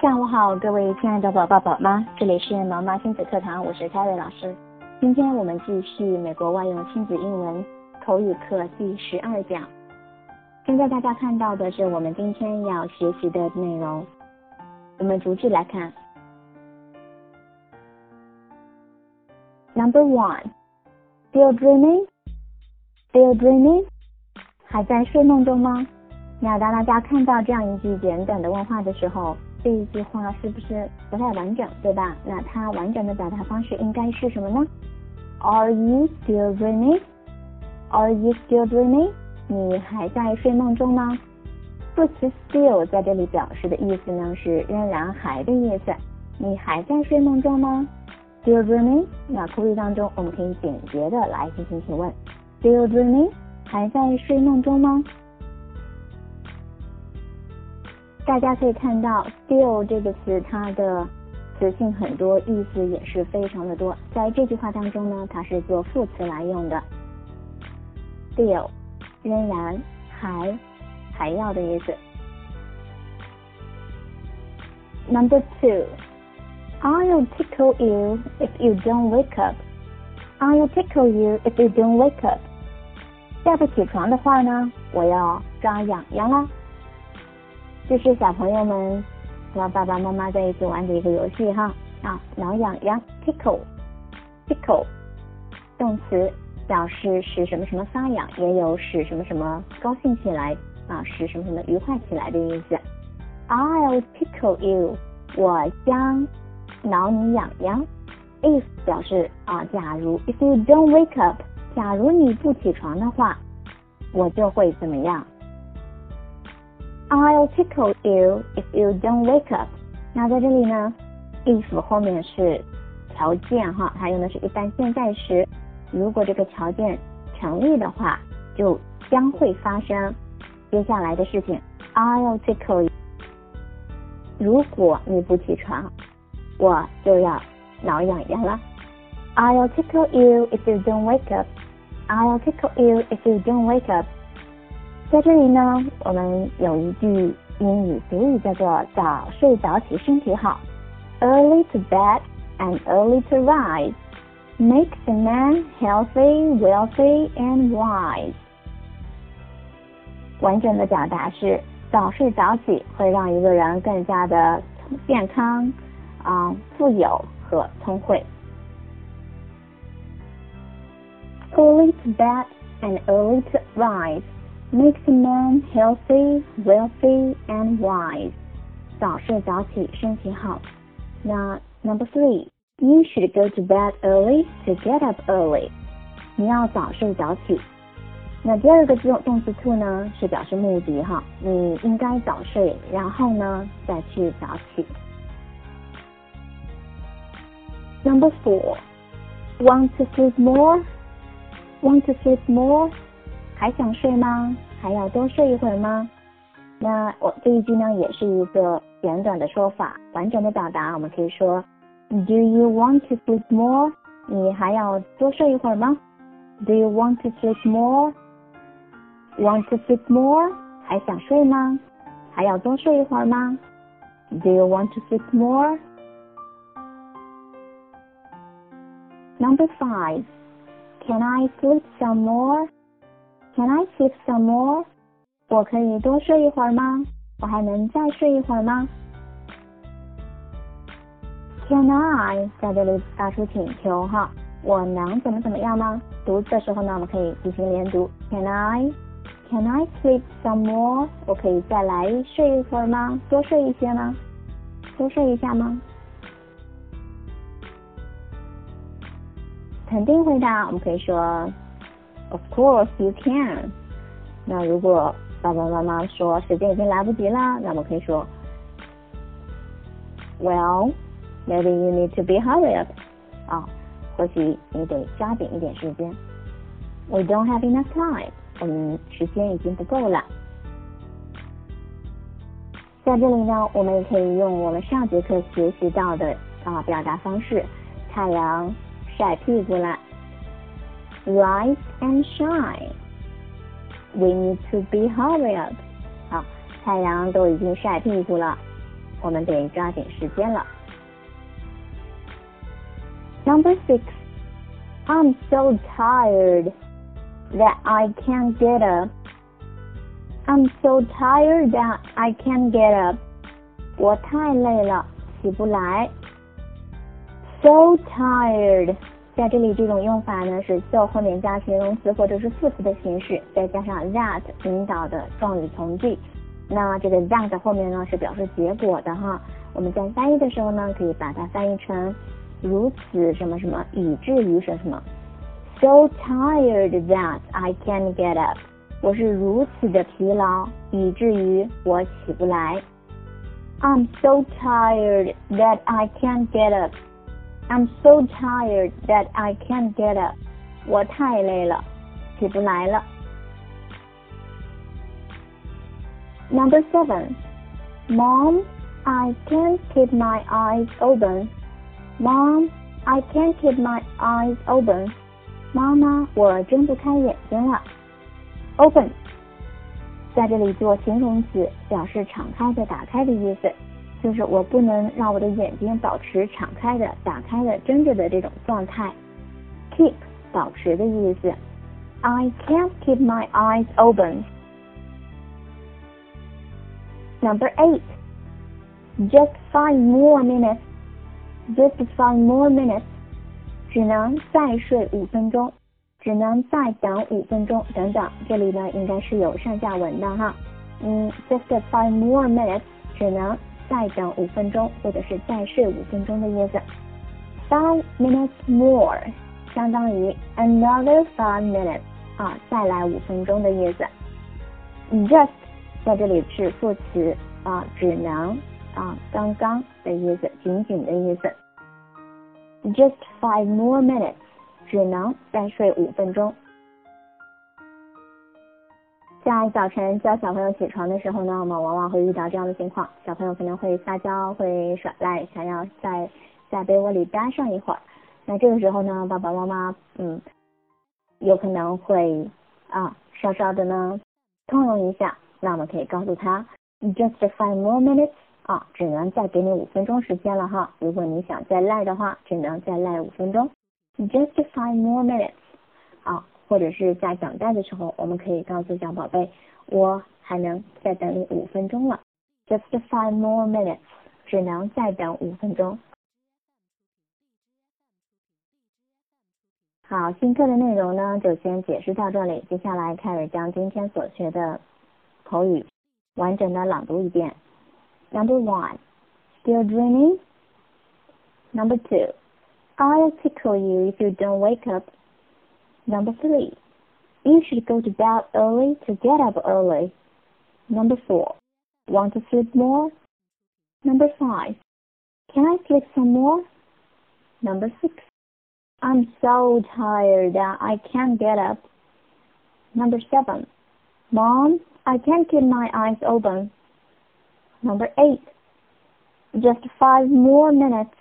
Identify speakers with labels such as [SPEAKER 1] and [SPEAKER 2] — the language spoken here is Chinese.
[SPEAKER 1] 下午好，各位亲爱的宝宝宝妈，这里是毛妈亲子课堂，我是凯瑞老师。今天我们继续美国外用亲子英文口语课第十二讲。现在大家看到的是我们今天要学习的内容，我们逐句来看。Number one, still dreaming? Still dreaming? 还在睡梦中吗？那当大家看到这样一句简短的问话的时候，这一句话是不是不太完整，对吧？那它完整的表达方式应该是什么呢？Are you still dreaming? Are you still dreaming? 你还在睡梦中吗？副词 still 在这里表示的意思呢是仍然还的意思。你还在睡梦中吗？Still dreaming？那口语当中我们可以简洁的来进行提问：Still dreaming？还在睡梦中吗？大家可以看到，still 这个词，它的词性很多，意思也是非常的多。在这句话当中呢，它是做副词来用的，still 仍然还还要的意思。Number two, I'll tickle you if you don't wake up. I'll tickle you if you don't wake up. 再不起床的话呢，我要抓痒痒啦。这是小朋友们和爸爸妈妈在一起玩的一个游戏哈啊，挠痒痒，tickle，tickle，动词表示使什么什么发痒，也有使什么什么高兴起来啊，使什么什么愉快起来的意思。I'll tickle you，我将挠你痒痒。If 表示啊，假如，If you don't wake up，假如你不起床的话，我就会怎么样？I'll tickle you if you don't wake up。那在这里呢，if 后面是条件哈，它用的是一般现在时。如果这个条件成立的话，就将会发生接下来的事情。I'll tickle you。如果你不起床，我就要挠痒痒了。I'll tickle you if you don't wake up。I'll tickle you if you don't wake up。在这里呢，我们有一句英语俗语叫做“早睡早起身体好 ”，Early to bed and early to rise makes a man healthy, wealthy and wise。完整的表达是：早睡早起会让一个人更加的健康、啊富有和聪慧。Early to bed and early to rise。makes a man healthy, wealthy, and wise. 早睡早起，身体好。那 number three, you should go to bed early to get up early. 你要早睡早起。那第二个动动词 to 呢，是表示目的哈，你应该早睡，然后呢再去早起。Number four, want to sleep more? Want to sleep more? 还想睡吗？还要多睡一会儿吗？那我这一句呢，也是一个简短的说法，完整的表达我们可以说：Do you want to sleep more？你还要多睡一会儿吗？Do you want to sleep more？Want to sleep more？还想睡吗？还要多睡一会儿吗？Do you want to sleep more？Number five. Can I sleep some more? Can I sleep some more？我可以多睡一会儿吗？我还能再睡一会儿吗？Can I 在这里发出请求哈，我能怎么怎么样吗？读的时候呢，我们可以进行连读。Can I？Can I sleep some more？我可以再来睡一会儿吗？多睡一些吗？多睡一下吗？肯定回答，我们可以说。Of course you can。那如果爸爸妈妈说时间已经来不及了，那么可以说，Well, maybe you need to be hurry up。啊，或许你得抓紧一点时间。We don't have enough time。我们时间已经不够了。在这里呢，我们也可以用我们上节课学习到的啊表达方式，太阳晒屁股了。rise and shine. We need to be hurry up. 好，太阳都已经晒屁股了， 我们得抓紧时间了。Number six, I'm so tired that I can't get up. I'm so tired that I can't get up. 我太累了，起不来。So tired， 在这里这种用法呢是 so 后面加形容词或者是副词的形式，再加上 that 引导的状语从句。那这个 that 后面呢是表示结果的哈。我们在翻译的时候呢，可以把它翻译成如此什么什么，以至于什么什么。So tired that I can't get up，我是如此的疲劳，以至于我起不来。I'm so tired that I can't get up. I'm so tired that I can't get up. 我太累了，起不来了。Number seven, Mom, I can't keep my eyes open. Mom, I can't keep my eyes open. 妈妈，我睁不开眼睛了。Open 在这里做形容词，表示敞开的、打开的意思， 就是我不能让我的眼睛保持敞开的、打开的、睁着的这种状态。Keep 保持的意思。I can't keep my eyes open. Number eight. Just five more minutes. Just five more minutes. 只能再睡五分钟，只能再等五分钟，等等。这里呢应该是有上下文的哈。嗯，just five more minutes，只能 再等五分钟，或者是再睡五分钟的意思。Five minutes more 相当于 another five minutes 啊，再来五分钟的意思。Just 在这里是副词啊，只能啊，刚刚的意思，仅仅的意思。Just five more minutes，只能再睡五分钟。在早晨教小朋友起床的时候呢，我们往往会遇到这样的情况：小朋友可能会撒娇，会耍赖，想要在在被窝里待上一会儿。那这个时候呢，爸爸妈妈嗯，有可能会啊，稍稍的呢，通融一下。那我们可以告诉他：Just five more minutes。啊，只能再给你五分钟时间了哈。如果你想再赖的话，只能再赖五分钟。Just five more minutes。啊，或者是在等待的时候，我们可以告诉小宝贝，我还能再等你五分钟了。Just five more minutes。只能再等五分钟。好，新课的内容呢，就先解释到这里。接下来开始将今天所学的口语完整的朗读一遍。Number one, still dreaming? Number two, I'll tickle you if you don't wake up. Number three, you should go to bed early to get up early. Number four, want to sleep more? Number five, can I sleep some more? Number six, I'm so tired that I can't get up. Number seven, Mom, I can't keep my eyes open. Number eight, just five more minutes.